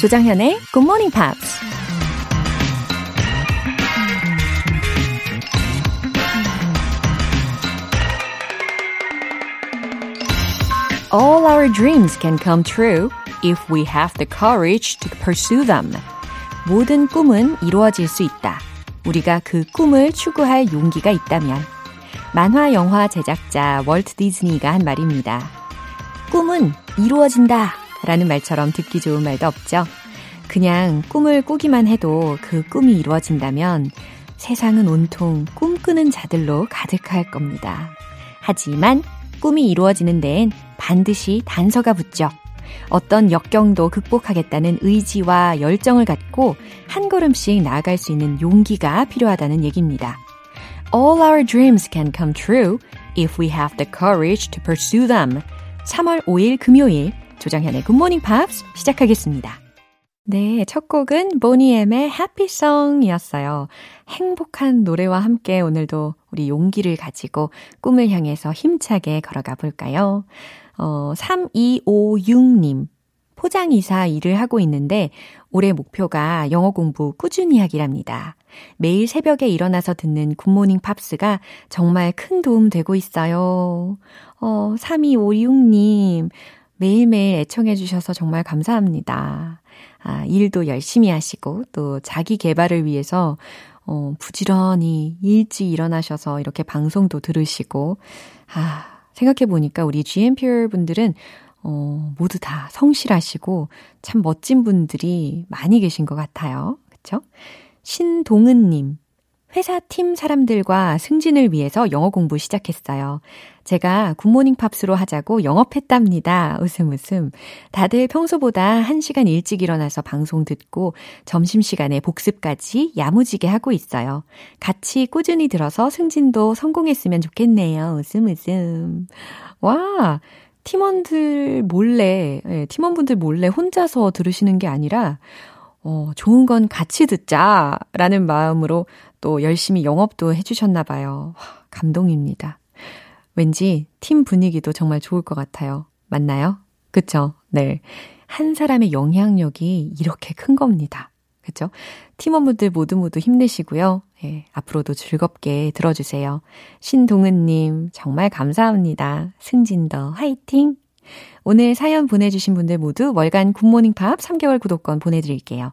조장현의 Good Morning Pops. All our dreams can come true if we have the courage to pursue them. 모든 꿈은 이루어질 수 있다. 우리가 그 꿈을 추구할 용기가 있다면. 만화 영화 제작자 월트 디즈니가 한 말입니다. 꿈은 이루어진다 라는 말처럼 듣기 좋은 말도 없죠. 그냥 꿈을 꾸기만 해도 그 꿈이 이루어진다면 세상은 온통 꿈꾸는 자들로 가득할 겁니다. 하지만 꿈이 이루어지는 데엔 반드시 단서가 붙죠. 어떤 역경도 극복하겠다는 의지와 열정을 갖고 한 걸음씩 나아갈 수 있는 용기가 필요하다는 얘기입니다. All our dreams can come true if we have the courage to pursue them. 3월 5일 금요일 Good Morning Pops 시작하겠습니다. 네, 첫 곡은 보니엠의 Song이었어요. 행복한 노래와 함께 오늘도 우리 용기를 가지고 꿈을 향해서 힘차게 걸어가 볼까요? 어, 3256님. 포장이사 일을 하고 있는데 올해 목표가 영어 공부 꾸준히 하기랍니다. 매일 새벽에 일어나서 듣는 굿모닝 팝스가 정말 큰 도움 되고 있어요. 어, 3256님. 매일매일 애청해주셔서 정말 감사합니다. 아, 일도 열심히 하시고 또 자기 개발을 위해서 어, 부지런히 일찍 일어나셔서 이렇게 방송도 들으시고 아, 생각해 보니까 우리 GMPR 분들은 어, 모두 다 성실하시고 참 멋진 분들이 많이 계신 것 같아요. 그쵸? 신동은님, 회사 팀 사람들과 승진을 위해서 영어 공부 시작했어요. 제가 굿모닝 팝스로 하자고 영업했답니다. 웃음 웃음. 다들 평소보다 1시간 일찍 일어나서 방송 듣고 점심시간에 복습까지 야무지게 하고 있어요. 같이 꾸준히 들어서 승진도 성공했으면 좋겠네요. 웃음 웃음. 와, 팀원들 몰래, 예, 팀원분들 몰래 혼자서 들으시는 게 아니라 어, 좋은 건 같이 듣자 라는 마음으로 또 열심히 영업도 해주셨나 봐요. 감동입니다. 왠지 팀 분위기도 정말 좋을 것 같아요. 맞나요? 그쵸? 네. 한 사람의 영향력이 이렇게 큰 겁니다. 그쵸? 팀원분들 모두 모두 힘내시고요. 예, 앞으로도 즐겁게 들어주세요. 신동은님, 정말 감사합니다. 승진도 화이팅! 오늘 사연 보내주신 분들 모두 월간 굿모닝 팝 3개월 구독권 보내드릴게요.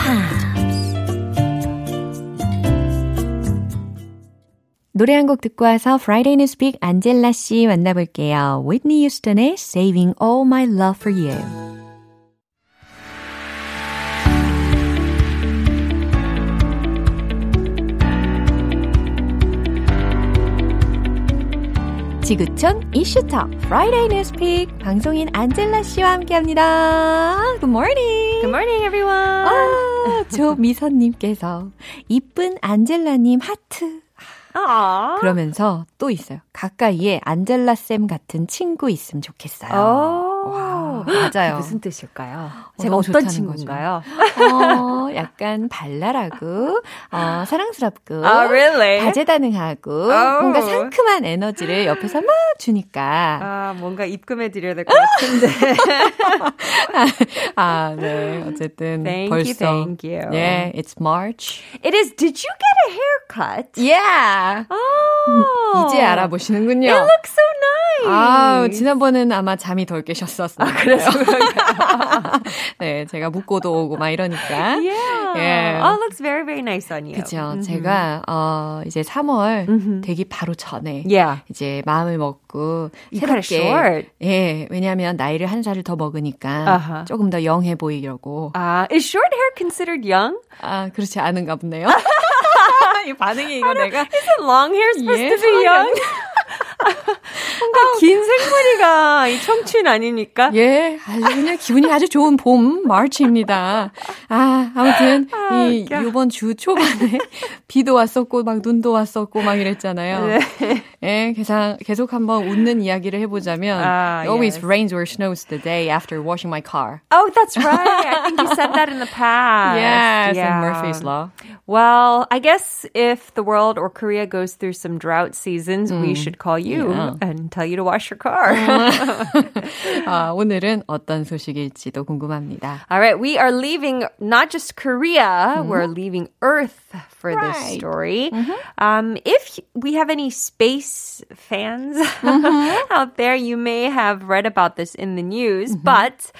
노래 한 곡 듣고 와서 Friday Newspeak 안젤라 씨 만나볼게요. Whitney Houston의 Saving All My Love For You. 지구촌 이슈톡 Friday Newspeak 방송인 안젤라 씨와 함께합니다. Good morning. Good morning, everyone. 아, 조미선님께서 이쁜 안젤라님 하트. 아. 그러면서 또 있어요. 가까이에 안젤라 쌤 같은 친구 있으면 좋겠어요. 와, 맞아요. 무슨 뜻일까요? 제가 어떤 친구인가요? 어, 약간 발랄하고, 어, 사랑스럽고, oh, really? 다재다능하고, oh. 뭔가 상큼한 에너지를 옆에서 막 주니까. 아, 뭔가 입금해 드려야 될 것 같은데. 아, 네. 어쨌든 thank 벌써. You, thank you. Yeah, it's March. It is. Did you get a haircut? Yeah. Oh. 이제 알아보시는군요. It looks so nice. 아, 지난번에는 아마 잠이 덜 깨셨었어요. 아, 그래서 네, 제가 묵고도 오고 막 이러니까. Yeah. yeah. Oh, looks very, very nice on you. 그죠. Mm-hmm. 제가, 어, 이제 3월 mm-hmm. 되기 바로 전에. Yeah. 이제 마음을 먹고. 새롭게. 예. 왜냐면 나이를 한 살을 더 먹으니까. Uh-huh. 조금 더 영해 보이려고. 아, uh, is short hair considered young? 아, 그렇지 않은가 보네요. 이 반응이 이거 내가. Isn't long hair supposed 예, to be young? 뭔가 긴 생머리가 이 청춘 아닙니까? 예, 아주 그냥 기분이 아주 좋은 봄 마르치입니다. 아, 아무튼 아, 이. 이번 주 초반에 비도 왔었고 막 눈도 왔었고 막 이랬잖아요. 네. 예, 계속 계속 한번 웃는 이야기를 해 보자면 uh, it always yes. rains or snows the day after washing my car. Oh, that's right. I think you said that in the past. Yes, yeah. in Murphy's Law. Well, I guess if the world or Korea goes through some drought seasons, mm. we should call you yeah. and tell you to wash your car. 아, 오늘은 어떤 소식일지도 궁금합니다. All right, we are leaving not just Korea, mm-hmm. we're leaving Earth for right. this story. Mm-hmm. Um, if we have any space fans mm-hmm. out there, you may have read about this in the news, mm-hmm. but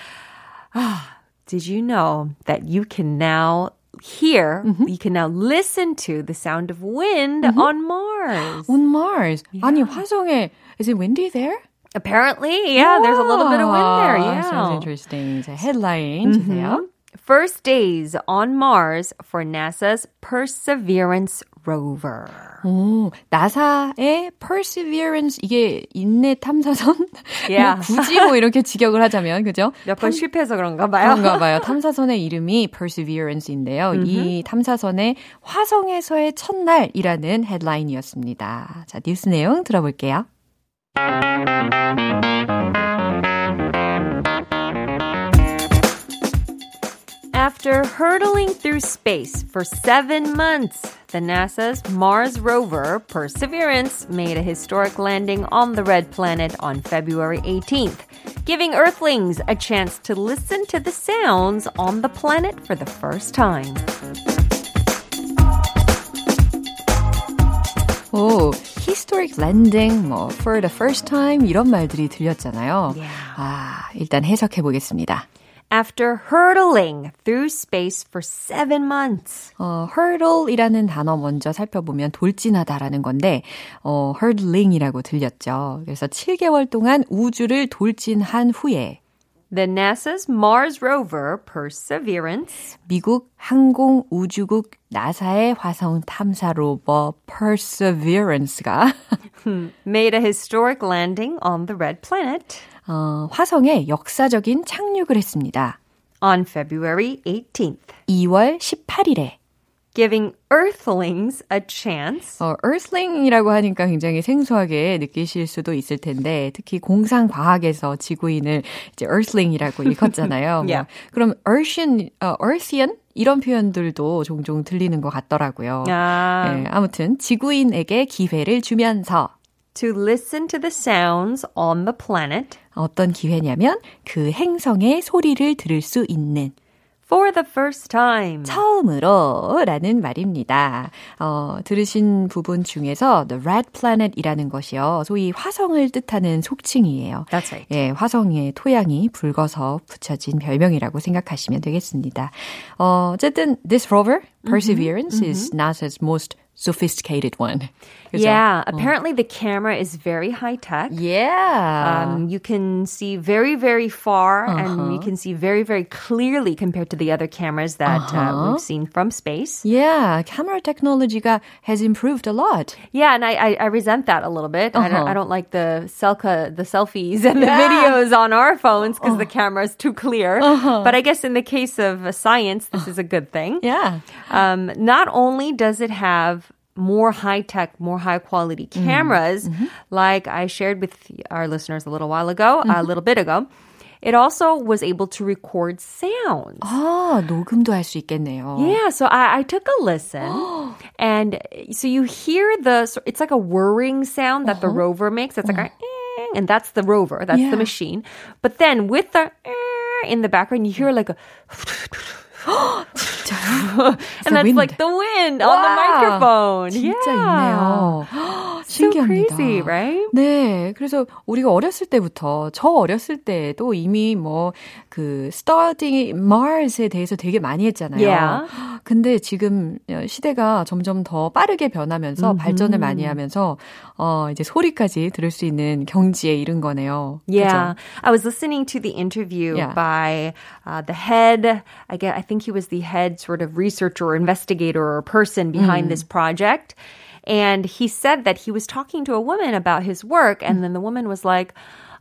ah, did you know that you can now hear, mm-hmm. you can now listen to the sound of wind mm-hmm. on Mars. On Mars. Yeah. 아니, 화성에, is it windy there? Apparently, yeah, there's a little bit of wind there. Yeah. Sounds interesting. So headline mm-hmm. 주세요. First days on Mars for NASA's Perseverance rover. 오, 나사의 Perseverance 이게 인내 탐사선? Yeah. 뭐 굳이 뭐 이렇게 직역을 하자면 그죠? 몇번 실패해서 그런가 봐요. 그런가 봐요. 탐사선의 이름이 Perseverance인데요. 이 탐사선의 화성에서의 첫날이라는 헤드라인이었습니다. 자, 뉴스 내용 들어볼게요. After hurtling through space for seven months, the NASA's Mars rover Perseverance made a historic landing on the red planet on February 18th, giving Earthlings a chance to listen to the sounds on the planet for the first time. 오, historic landing, 뭐, for the first time 이런 말들이 들렸잖아요. Yeah. 아, 일단 해석해 보겠습니다. After hurtling through space for seven months. 어, hurdle이라는 단어 먼저 살펴보면 돌진하다라는 건데, 어, hurtling이라고 들렸죠. 그래서 7개월 동안 우주를 돌진한 후에 The NASA's Mars rover Perseverance 미국 항공 우주국 나사의 화성 탐사 로버 Perseverance가 made a historic landing on the red planet. 어, 화성에 역사적인 착륙을 했습니다. On February 18th. 2월 18일에. Giving earthlings a chance. 어, earthling이라고 하니까 굉장히 생소하게 느끼실 수도 있을 텐데 특히 공상 과학에서 지구인을 이제 earthling이라고 읽었잖아요. yeah. 뭐, 그럼 earthian, 어, earthian 이런 표현들도 종종 들리는 것 같더라고요. 아. 네, 아무튼 지구인에게 기회를 주면서 to listen to the sounds on the planet. 어떤 기회냐면 그 행성의 소리를 들을 수 있는 for the first time. 처음으로 라는 말입니다. 어, 들으신 부분 중에서 the red planet이라는 것이요. 소위 화성을 뜻하는 속칭이에요. That's right. 예, 화성의 토양이 붉어서 붙여진 별명이라고 생각하시면 되겠습니다. 어, 어쨌든 this rover, Perseverance, mm-hmm. is NASA's most sophisticated one. 그죠? Yeah, apparently the camera is very high tech. Yeah. Um, you can see very, very far uh-huh. and you can see very, very clearly compared to the other cameras that uh-huh. uh, we've seen from space. Yeah, camera technology has improved a lot. Yeah, and I, I, I resent that a little bit. Uh-huh. I, don't, I don't like the selca, the selfies and the yeah. videos on our phones because the camera is too clear. Uh-huh. But I guess in the case of science, this is a good thing. Yeah. Um, not only does it have more high tech, more high quality mm-hmm. cameras, mm-hmm. like I shared with our listeners a little while ago, mm-hmm. a little bit ago. It also was able to record sounds. 아, 녹음도 할 수 있겠네요. Yeah, so I, I took a listen. and so you hear the, it's like a whirring sound that uh-huh. the rover makes. It's like uh-huh. a, and that's the rover, that's yeah. the machine. But then with the in the background, you hear like a, 진짜요? and that's wind. like the wind on the microphone. 진짜 yeah. 있네요. 신기합니다. So crazy, right? 네, 그래서 우리가 어렸을 때부터 저 어렸을 때도 이미 뭐 그 studying Mars에 대해서 되게 많이 했잖아요. Yeah. 근데 지금 시대가 점점 더 빠르게 변하면서 mm-hmm. 발전을 많이 하면서 어, 이제 소리까지 들을 수 있는 경지에 이른 거네요. Yeah. 그죠? I was listening to the interview yeah. by uh, the head, I guess, I think he was the head sort of researcher or investigator or person behind mm. this project. And he said that he was talking to a woman about his work, and then the woman was like,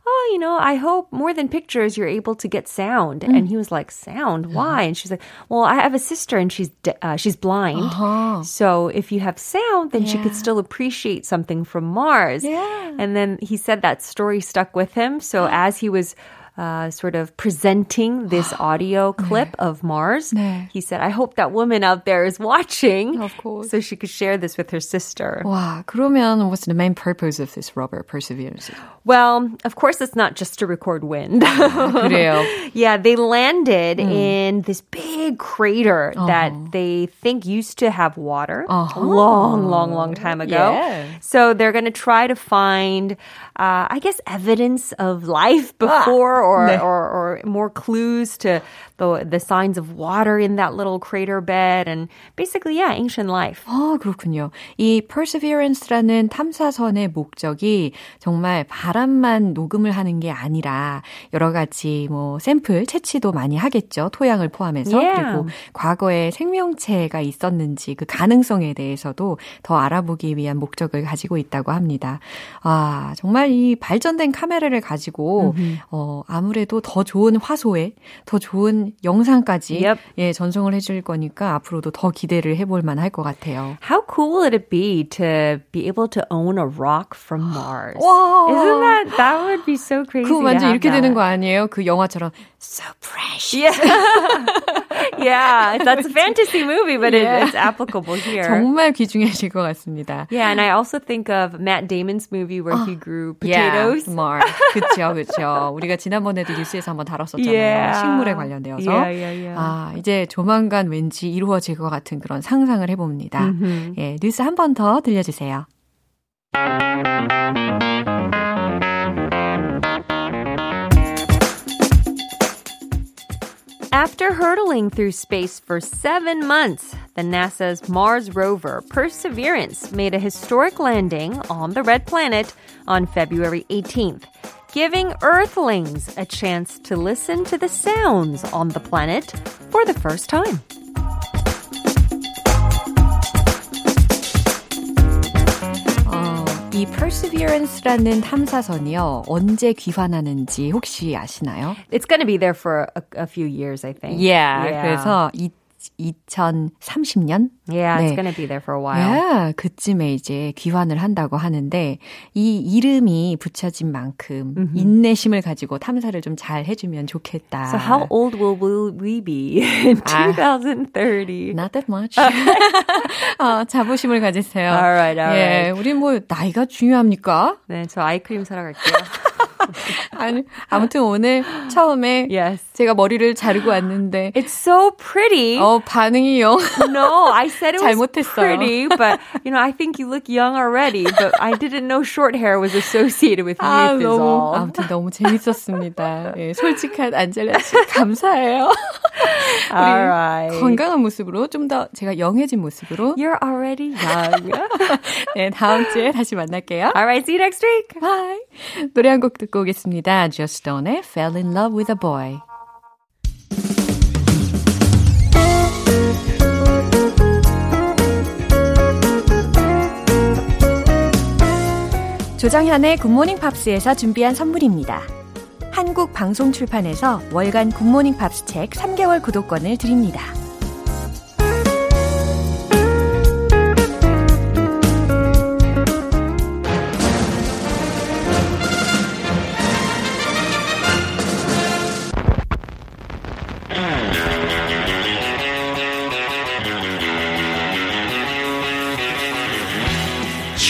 oh, you know, I hope more than pictures, you're able to get sound. Mm. And he was like, sound? Why? And she's like, well, I have a sister and she's de- uh, she's blind. Uh-huh. So if you have sound, then yeah. she could still appreciate something from Mars. Yeah. And then he said that story stuck with him. So as he was uh, sort of presenting this audio clip 네. of Mars. 네. He said, I hope that woman out there is watching. Of course. So she could share this with her sister. 와, 그러면 what's the main purpose of this rover Perseverance? Well, of course, it's not just to record wind. 그래요. yeah, they landed mm. in this big crater uh-huh. that they think used to have water uh-huh. a long, long, long time ago. Yeah. So they're going to try to find, uh, I guess, evidence of life ah. before or, 네. or, or more clues to the, the signs of water in that little crater bed and basically, yeah, ancient life. 아, 그렇군요. 이 Perseverance라는 탐사선의 목적이 정말 바람만 녹음을 하는 게 아니라 여러 가지 뭐 샘플 채취도 많이 하겠죠. 토양을 포함해서. Yeah. 그리고 과거에 생명체가 있었는지 그 가능성에 대해서도 더 알아보기 위한 목적을 가지고 있다고 합니다. 아, 정말 이 발전된 카메라를 가지고 mm-hmm. 어, 아무래도 더 좋은 화소에 더 좋은 영상까지 yep. 예, 전송을 해줄 거니까 앞으로도 더 기대를 해볼 만할 것 같아요. How cool would it be to be able to own a rock from Mars? 와. Isn't that that would be so crazy? 그 완전 이렇게 that. 되는 거 아니에요? 그 영화처럼 so precious. Yeah. yeah, that's a fantasy movie, but yeah. it, it's applicable here. 정말 귀중해질 것 같습니다. Yeah, and I also think of Matt Damon's movie where he grew potatoes. Yeah, Mars. 그렇죠, 그렇죠. 우리가 지난 번에도 뉴스에서 한번 다뤘었잖아요. Yeah. 식물에 관련되어서. Yeah, yeah, yeah. 아, 이제 조만간 왠지 이루어질 것 같은 그런 상상을 해봅니다. Mm-hmm. 예, 뉴스 한 번 더 들려주세요. After hurtling through space for seven months, the NASA's Mars rover Perseverance made a historic landing on the red planet on February 18th, giving Earthlings a chance to listen to the sounds on the planet for the first time. 이 Perseverance라는 탐사선이요 언제 귀환하는지 혹시 아시나요? It's going to be there for a, a few years, I think. Yeah, yeah. 그래서 이 2030년? Yeah, 네. it's gonna be there for a while. Yeah, 그쯤에 이제 귀환을 한다고 하는데 이 이름이 붙여진 만큼 mm-hmm. 인내심을 가지고 탐사를 좀 잘 해주면 좋겠다. So how old will, we be in 2030? Not that much. 어, 자부심을 가지세요. Alright, alright. 예, 우리 뭐 나이가 중요합니까? 네, 저 아이크림 사러 갈게요. 아니, 아무튼 오늘 처음에 yes. 제가 머리를 자르고 왔는데 It's so pretty. 어, 반응이요. No, I said it was 잘못했어요. pretty, but you know, I think you look young already, but I didn't know short hair was associated with youth 아, is 너무, all. 아무튼 너무 재밌었습니다. 예, 솔직한 안젤라 씨 감사해요. Alright. 건강한 모습으로 좀 더 제가 영해진 모습으로 You're already young. 네, 다음 주에 다시 만날게요. Alright, see you next week. Bye. 노래 한 곡 듣고 오겠습니다. Joss Stone의 Fell in Love with a Boy. 조정현의 굿모닝 팝스에서 준비한 선물입니다. 한국 방송 출판에서 월간 굿모닝 팝스 책 3개월 구독권을 드립니다.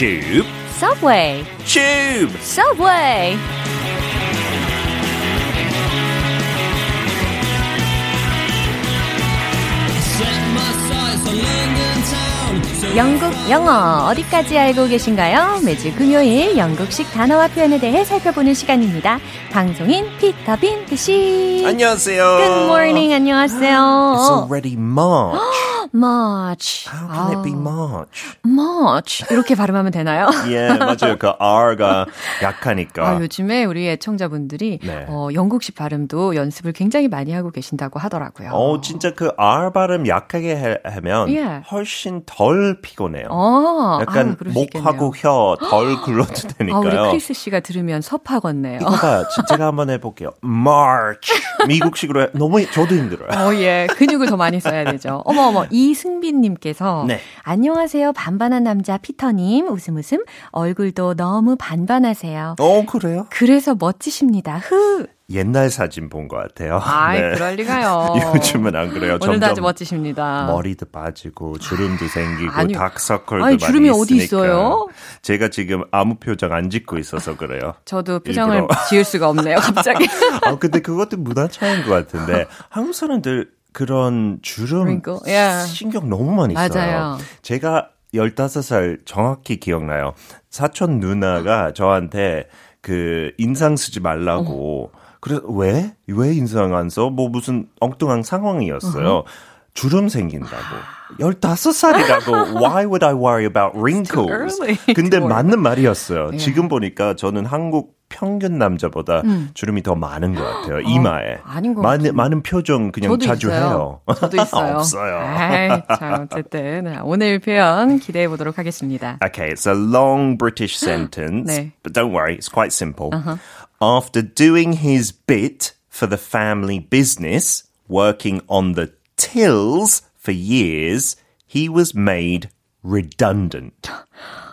Tube. Subway. Tube. Subway. 영국 영어 어디까지 알고 계신가요? 매주 금요일 영국식 단어와 표현에 대해 살펴보는 시간입니다. 방송인 피터 빈트 씨. 안녕하세요. Good morning. 안녕하세요. It's already March. March. How can it be March? March. 이렇게 발음하면 되나요? yeah, 맞아요. 그 R가 약하니까. 아, 요즘에 우리 애청자분들이 네. 어, 영국식 발음도 연습을 굉장히 많이 하고 계신다고 하더라고요. 어, 진짜 그 R 발음 약하게 해- 하면 예. 훨씬 덜 피곤해요. 어, 약간 아유, 목하고. 혀 덜 굴러도 아, 되니까요. 우리 크리스 씨가 들으면 섭하겠네요. 이거 봐요. 제가 한번 해볼게요. March. 미국식으로 해. 너무 저도 힘들어요. 어, 예. 근육을 더 많이 써야 되죠. 어머, 어머. 이 승빈님께서. 네. 안녕하세요. 반반한 남자 피터님. 웃음 웃음. 얼굴도 너무 반반하세요. 어, 그래요? 그래서 멋지십니다. 흐. 옛날 사진 본 것 같아요. 아이, 네. 그럴 리가요. 요즘은 안 그래요. 오늘도 아주 멋지십니다. 머리도 빠지고 주름도 생기고 아니, 다크서클도 아니, 많이 주름이 어디 있으니까. 있어요? 제가 지금 아무 표정 안 짓고 있어서 그래요. 저도 표정을 일부러. 지을 수가 없네요, 갑자기. 아 근데 그것도 문화 차이인 것 같은데 한국 사람들 그런 주름 Wrinkle, yeah. 신경 너무 많이 써요. 맞아요. 제가 15살 정확히 기억나요. 사촌 누나가 저한테 그 인상 쓰지 말라고. 그래서 왜? 왜 인상 안 써? 뭐 무슨 엉뚱한 상황이었어요. 주름 생긴다고. 15살이라고. Why would I worry about wrinkles? 근데 맞는 말이었어요. 지금 보니까 저는 한국 평균 남자보다 주름이 더 많은 것 같아요. 이마에. 아닌 것 많은, 많은 표정 그냥 자주 있어요. 해요. 저도 있어요. 없어요. 아이, 자, 어쨌든 오늘 표현 기대해 보도록 하겠습니다. Okay, it's a long British sentence, 네. but don't worry, it's quite simple. After doing his bit for the family business, working on the tills for years, he was made redundant.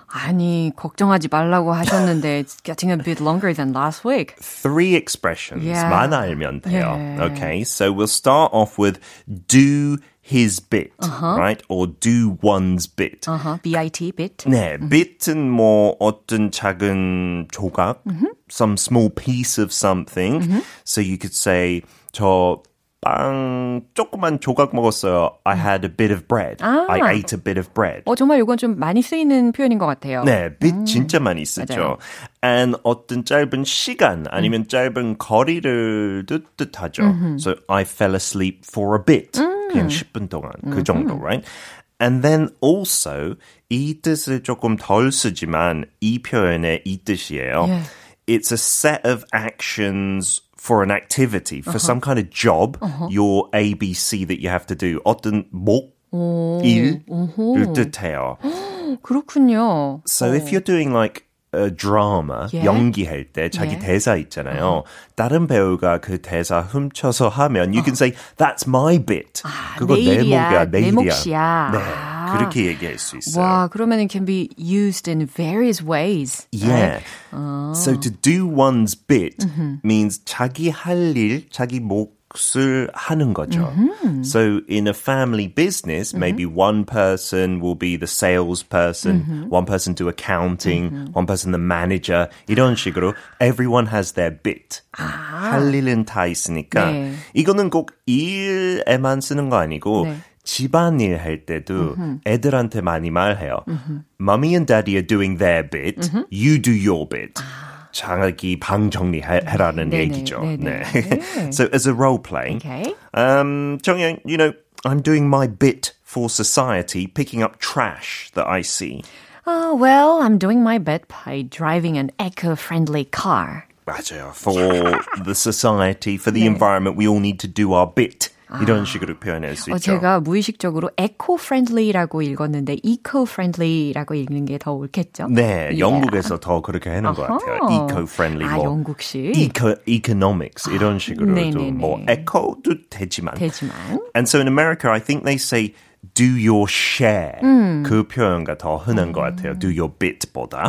아니, 걱정하지 말라고 하셨는데 it's getting a bit longer than last week. Three expressions. Yeah. 만 알면 돼요. Yeah. Okay, so we'll start off with do his bit, right? Or do one's bit. Uh-huh, BIT, bit. 네, bit은 뭐 어떤 작은 조각, some small piece of something. So you could say 저 빵 조그만 조각 먹었어요. I had a bit of bread. I ate a bit of bread. 어, 정말 이건 좀 많이 쓰이는 표현인 것 같아요. 네, bit 진짜 많이 쓰죠. 맞아요. and 어떤 짧은 시간 아니면 짧은 거리를 뜻, 뜻하죠. So I fell asleep for a bit. 그냥 10분 동안 그 정도, right? And then also 이 뜻을 조금 덜 쓰지만 이 표현의 이 뜻이에요. Yeah. It's a set of actions for an activity, for some kind of job, your ABC that you have to do. 어떤 목, 일을 뜻해요. 그렇군요. So if you're doing like drama, Yeah. 연기할 때 자기 Yeah. 대사 있잖아요. 다른 배우가 그 대사 훔쳐서 하면 you can say that's my bit. 그거 내 내 목이야, 내 내. 몫이야. 네, 아. 그렇게 얘기할 수 있어요. 와, 그러면 it can be used in various ways. Yeah. So to do one's bit means 자기 할 일, 자기 몫을 하는 거죠. So in a family business, maybe one person will be the salesperson, one person do accounting, one person the manager. 이런 식으로 everyone has their bit. 할 일은 다 있으니까 네. 이거는 꼭 일에만 쓰는 거 아니고 네. 집안일 할 때도 애들한테 많이 말해요. Mommy and Daddy are doing their bit. You do your bit. 자기 방 정리해라는 네네, 얘기죠. 네네. 네. so as a role play, Okay. um, 정연, you know, I'm doing my bit for society, picking up trash that I see. Uh, well, I'm doing my bit by driving an eco-friendly car. 맞아요. For the society, for the environment, we all need to do our bit. 이런 식으로 표현할 수 어, 있죠. 제가 무의식적으로 eco-friendly라고 읽었는데 eco-friendly라고 읽는 게 더 옳겠죠? 네, Yeah. 영국에서 더 그렇게 하는 것 같아요. 아하. eco-friendly, 아, 뭐 영국식. eco, economics 이런 식으로도 네네네. 뭐 eco도 되지만. 되지만. And so in America, I think they say do your share. 그 표현가 더 흔한 것 같아요. do your bit보다.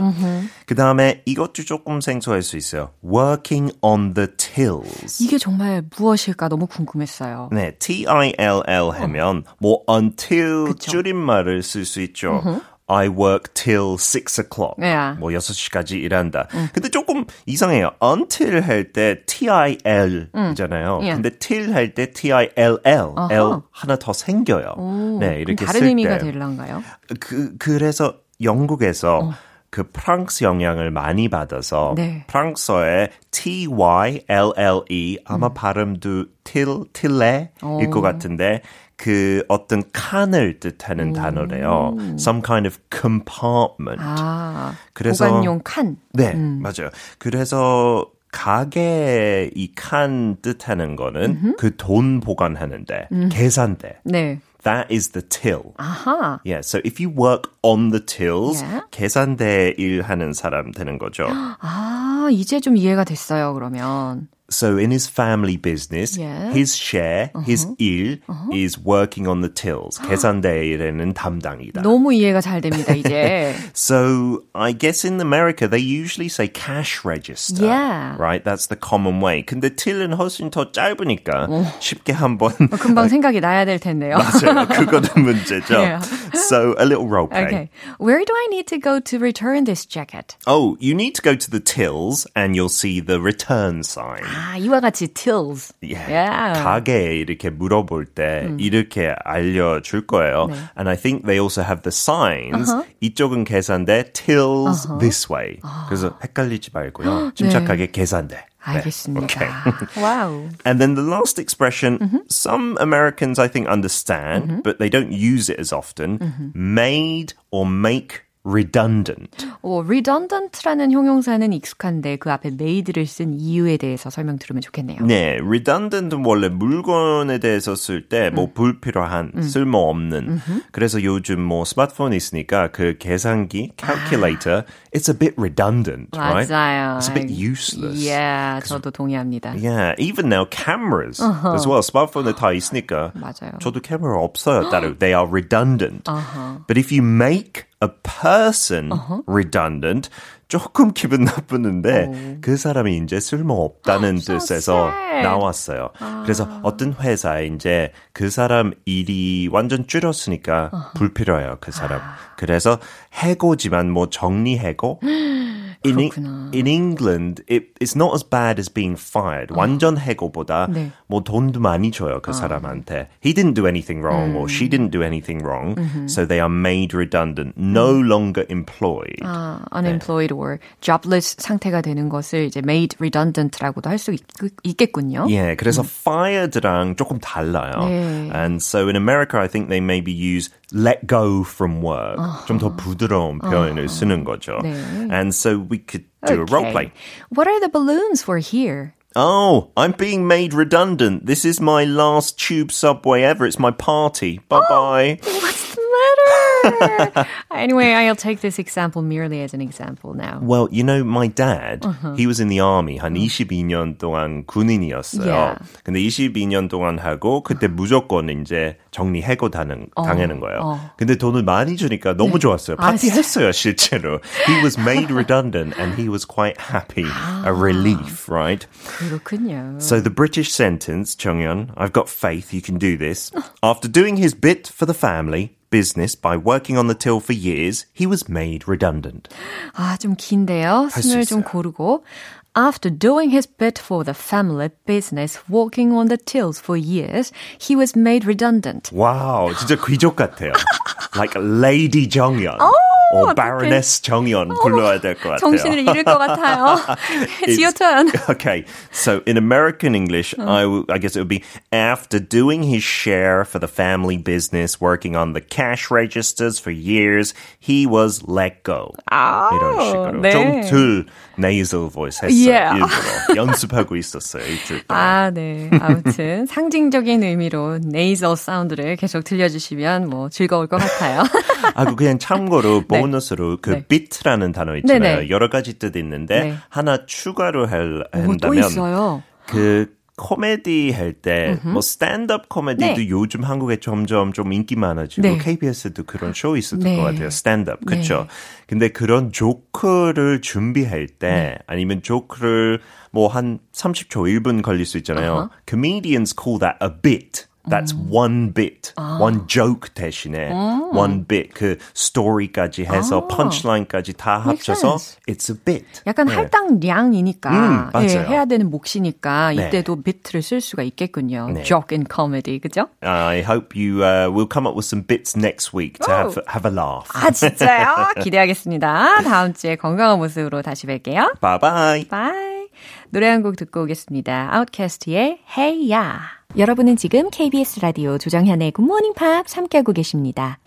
그 다음에 이것도 조금 생소할 수 있어요. working on the tills. 이게 정말 무엇일까 너무 궁금했어요. 네, T-I-L-L 하면 뭐 until 그쵸. 줄임말을 쓸 수 있죠. I work till 6 o'clock. 네. 뭐 6시까지 일한다. 근데 조금 이상해요. until 할 때 T-I-L이잖아요. 예. 근데 till 할 때 T-I-L-L. L 하나 더 생겨요. 네, 그럼 이렇게 다른 쓸 의미가 때. 될란가요? 그, 그래서 영국에서 그 프랑스 영향을 많이 받아서 네. 프랑스어의 T-Y-L-L-E 아마 발음도 till, til레일 것 같은데 그 어떤 칸을 뜻하는 단어래요. Some kind of compartment. 아, 그래서 보관용 칸. 네, 맞아요. 그래서 가게 이 칸 뜻하는 거는 그 돈 보관하는데 계산대. 네. That is the till. 아하. Yeah, so if you work on the tills, Yeah. 계산대 일하는 사람 되는 거죠. 아, 이제 좀 이해가 됐어요, 그러면. So in his family business, Yeah. his share, his 일 is working on the tills. 계산대 일에는 담당이다. 너무 이해가 잘 됩니다, 이제. So I guess in America they usually say cash register. Yeah. Right? That's the common way. 근데 till은 훨씬 더 짧으니까 쉽게 한번 금방 생각이 나야 될 텐데요. 맞아요. 그거는 문제죠. Yeah. So a little role play. Okay. Where do I need to go to return this jacket? Oh, you need to go to the tills and you'll see the return sign. 아, 이와 같이 tills. Yeah. Yeah. 가게에 이렇게 물어볼 때 이렇게 알려줄 거예요. And I think they also have the signs. 이쪽은 계산대, tills this way. 그래서 헷갈리지 말고요. 침착하게 계산대. 네. 알겠습니다. Okay. 와우. And then the last expression, some Americans I think understand, but they don't use it as often. Made or make redundant. 어, redundant라는 형용사는 익숙한데 그 앞에 made를 쓴 이유에 대해서 설명 들으면 좋겠네요. 네, redundant은 원래 물건에 대해서 쓸 때뭐 불필요한, 쓸모없는. 그래서 요즘 뭐 스마트폰 있으니까 그 계산기, calculator, it's a bit redundant, right? 맞아요. It's a bit useless. Yeah, 저도 동의합니다. Yeah, even now cameras as well. 스마트폰에 다 있으니까. 맞아요. 저도 카메라 없어요. 따로. They are redundant. But if you make a person redundant, 조금 기분 나쁘는데 그 사람이 이제 쓸모없다는 So 뜻에서 sad. 나왔어요. 그래서 어떤 회사에 이제 그 사람 일이 완전 줄였으니까 불필요해요, 그 사람. 그래서 해고지만 뭐 정리해고 In, E- 그렇구나. in England, it, it's not as bad as being fired. 완전 해고보다 네. 뭐 돈도 많이 줘요 그 사람한테. He didn't do anything wrong or she didn't do anything wrong, so they are made redundant, no longer employed. 아, unemployed or jobless 상태가 되는 것을 이제 made redundant라고도 할 수 있겠군요. Yeah, 그래서 fired랑 조금 달라요. 네. And so in America, I think they maybe use let go from work. 좀 더 부드러운 표현을 쓰는 거죠. 네. And so we could do a role play. What are the balloons for here? Oh, I'm being made redundant. This is my last tube subway ever. It's my party. Bye bye. Matter? anyway, I'll take this example merely as an example now. Well, you know, my dad, Uh-huh. he was in the army 한 22년 동안 군인이었어요. Yeah. 근데 22년 동안 하고 그때 무조건 이제 정리 해고 당하는, 당하는 거예요. 어. 근데 돈을 많이 주니까 너무 좋았어요. 아, 파티 했어요, 실제로. He was made redundant and he was quite happy. A relief, right? 그렇군요. So the British sentence, 정연, I've got faith you can do this. After doing his bit for the family, business by working on the till for years, he was made redundant. 아, 좀 긴데요. 수 숨을 좀 있어요. 고르고. After doing his bit for the family business, working on the tills for years, he was made redundant. 와우, 진짜 귀족 같아요. like Lady 정연. or Baroness 정연 불러야 될 것 같아요. 정신을 잃을 것 같아요. It's your turn. Okay, so in American English, I w- I guess it would be after doing his share for the family business, working on the cash registers for years, he was let go. 이런 식으로 네. 좀덜 nasal voice 했어요. Yeah. 일부러 연습하고 있었어요. 일주일 동안. 아, 네. 아무튼 상징적인 의미로 nasal 사운드를 계속 들려주시면 뭐 즐거울 것 같아요. 아, 그 그냥 참고로 보너스로 그 네. bit라는 단어 있잖아요. 네네. 여러 가지 뜻 있는데 네. 하나 추가로 할, 오, 또 한다면 있어요. 그 코미디 할 때 뭐 stand-up 코미디도 네. 요즘 한국에 점점 좀 인기 많아지고 네. KBS도 그런 쇼 있었던 네. 것 같아요. stand-up. 그렇죠. 근데 그런 조크를 준비할 때 네. 아니면 조크를 뭐 한 30초 1분 걸릴 수 있잖아요. Uh-huh. Comedians call that a bit. That's 음. one bit, 아. one joke 대신에 one bit 그 스토리까지 해서 다 아. Makes 합쳐서 sense. it's a bit. 약간 네. 할당량이니까 음, 예. 해야 되는 몫이니까 네. 이때도 비트를 쓸 수가 있겠군요. 네. joke and comedy, 그죠? I hope you uh, will come up with some bits next week to have have a laugh. 아, 진짜요? 기대하겠습니다. 다음 주에 건강한 모습으로 다시 뵐게요. Bye bye. Bye. 노래 한 곡 듣고 오겠습니다. OutKast의 Hey Ya. 여러분은 지금 KBS 라디오 조정현의 굿모닝 팝 함께하고 계십니다.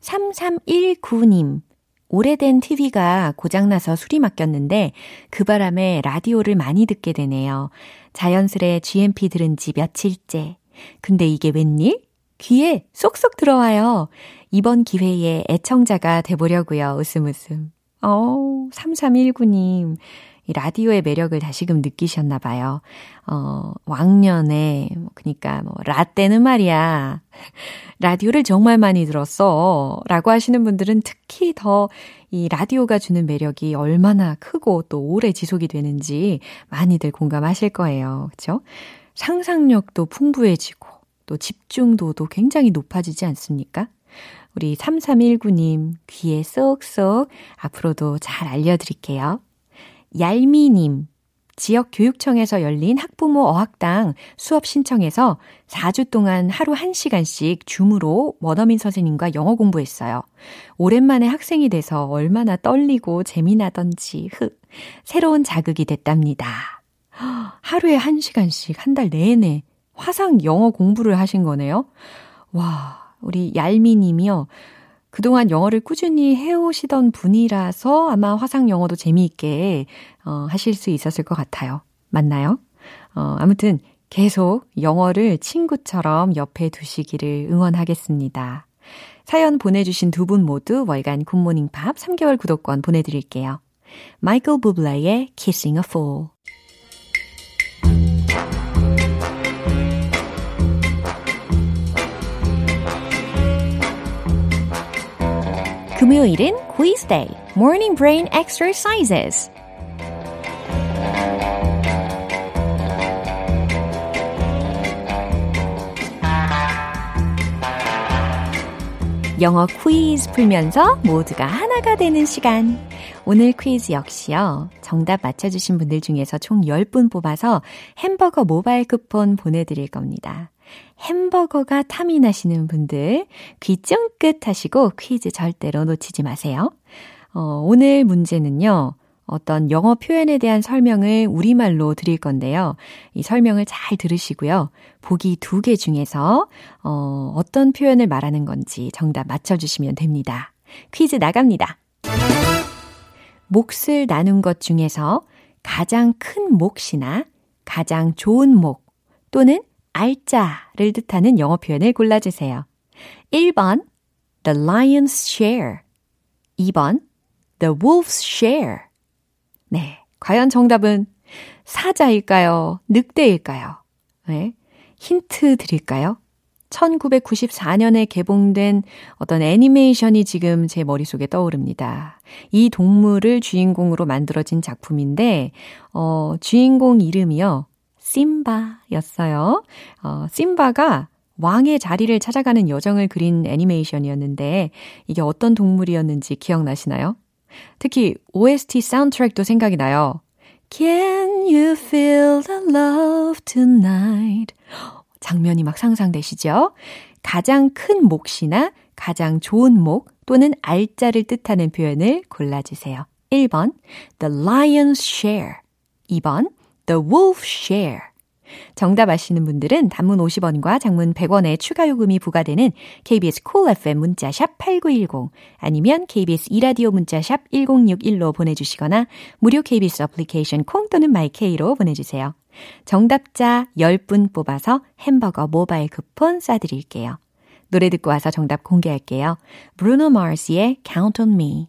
3319님. 오래된 TV가 고장나서 수리 맡겼는데 그 바람에 라디오를 많이 듣게 되네요. 자연스레 GMP 들은 지 며칠째. 근데 이게 웬일? 귀에 쏙쏙 들어와요. 이번 기회에 애청자가 돼보려고요. 웃음 웃음. 어우, 3319님. 이 라디오의 매력을 다시금 느끼셨나 봐요. 어, 왕년에, 뭐, 그니까 뭐, 라떼는 말이야. 라디오를 정말 많이 들었어. 라고 하시는 분들은 특히 더 이 라디오가 주는 매력이 얼마나 크고 또 오래 지속이 되는지 많이들 공감하실 거예요. 그쵸? 상상력도 풍부해지고 또 집중도도 굉장히 높아지지 않습니까? 우리 3319님 귀에 쏙쏙 앞으로도 잘 알려드릴게요. 얄미님, 지역 교육청에서 열린 학부모 어학당 수업 신청해서 4주 동안 하루 1시간씩 줌으로 원어민 선생님과 영어 공부했어요. 오랜만에 학생이 돼서 얼마나 떨리고 재미나던지, 흑, 새로운 자극이 됐답니다. 하루에 1시간씩 한 달 내내 화상 영어 공부를 하신 거네요. 와, 우리 얄미님이요. 그동안 영어를 꾸준히 해오시던 분이라서 아마 화상 영어도 재미있게 어, 하실 수 있었을 것 같아요. 맞나요? 어, 아무튼 계속 영어를 친구처럼 옆에 두시기를 응원하겠습니다. 사연 보내주신 두 분 모두 월간 굿모닝 팝 3개월 구독권 보내드릴게요. 마이클 부블레의 Kissing a Fool 금요일은 quiz day, morning brain exercises. 영어 퀴즈 풀면서 모두가 하나가 되는 시간. 오늘 퀴즈 역시요. 정답 맞춰주신 분들 중에서 총 10분 뽑아서 햄버거 모바일 쿠폰 보내드릴 겁니다. 햄버거가 탐이 나시는 분들 귀 쫑긋 하시고 퀴즈 절대로 놓치지 마세요. 어, 오늘 문제는요. 어떤 영어 표현에 대한 설명을 우리말로 드릴 건데요. 이 설명을 잘 들으시고요. 보기 두 개 중에서 어, 어떤 표현을 말하는 건지 정답 맞춰주시면 됩니다. 퀴즈 나갑니다. 몫을 나눈 것 중에서 가장 큰 몫이나 가장 좋은 목 또는 알짜를 뜻하는 영어 표현을 골라주세요. 1번, the lion's share. 2번, the wolf's share. 네. 과연 정답은 사자일까요? 늑대일까요? 네. 힌트 드릴까요? 1994년에 개봉된 어떤 애니메이션이 지금 제 머릿속에 떠오릅니다. 이 동물을 주인공으로 만들어진 작품인데, 어, 주인공 이름이요. 심바였어요. 어, 심바가 왕의 자리를 찾아가는 여정을 그린 애니메이션이었는데 이게 어떤 동물이었는지 기억나시나요? 특히 OST 사운드트랙도 생각이 나요. Can you feel the love tonight? 장면이 막 상상되시죠? 가장 큰 몫이나 가장 좋은 목 또는 알자를 뜻하는 표현을 골라주세요. 1번, the lion's share. 2번, The Wolf Share. 정답 아시는 분들은 단문 50원과 장문 100원의 추가 요금이 부과되는 KBS cool FM 문자샵 8910 아니면 KBS 이라디오 문자샵 1061로 보내주시거나 무료 KBS 애플리케이션 콩 또는 마이케이로 보내주세요. 정답자 10분 뽑아서 햄버거 모바일 쿠폰 쏴드릴게요. 노래 듣고 와서 정답 공개할게요. Bruno Mars의 Count on Me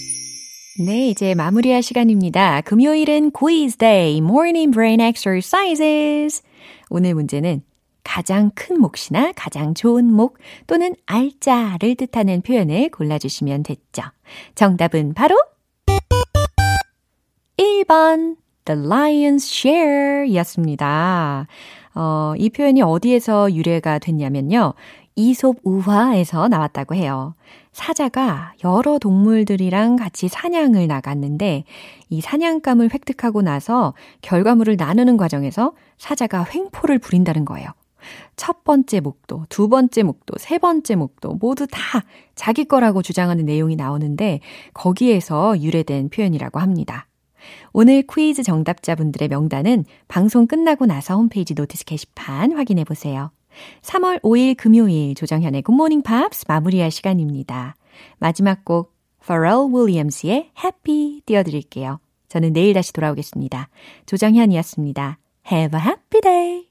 네, 이제 마무리할 시간입니다. 금요일은 quiz day, morning brain exercises. 오늘 문제는 가장 큰 몫이나 가장 좋은 목 또는 알짜를 뜻하는 표현을 골라주시면 됐죠. 정답은 바로 1번 The Lion's Share 였습니다. 어, 이 표현이 어디에서 유래가 됐냐면요. 이솝 우화에서 나왔다고 해요. 사자가 여러 동물들이랑 같이 사냥을 나갔는데 이 사냥감을 획득하고 나서 결과물을 나누는 과정에서 사자가 횡포를 부린다는 거예요. 첫 번째 몫도, 두 번째 몫도, 세 번째 몫도 모두 다 자기 거라고 주장하는 내용이 나오는데 거기에서 유래된 표현이라고 합니다. 오늘 퀴즈 정답자분들의 명단은 방송 끝나고 나서 홈페이지 notice 게시판 확인해 보세요. 3월 5일 금요일 조정현의 굿모닝 팝스 마무리할 시간입니다. 마지막 곡 Pharrell Williams의 Happy 띄워드릴게요. 저는 내일 다시 돌아오겠습니다. 조정현이었습니다. Have a happy day!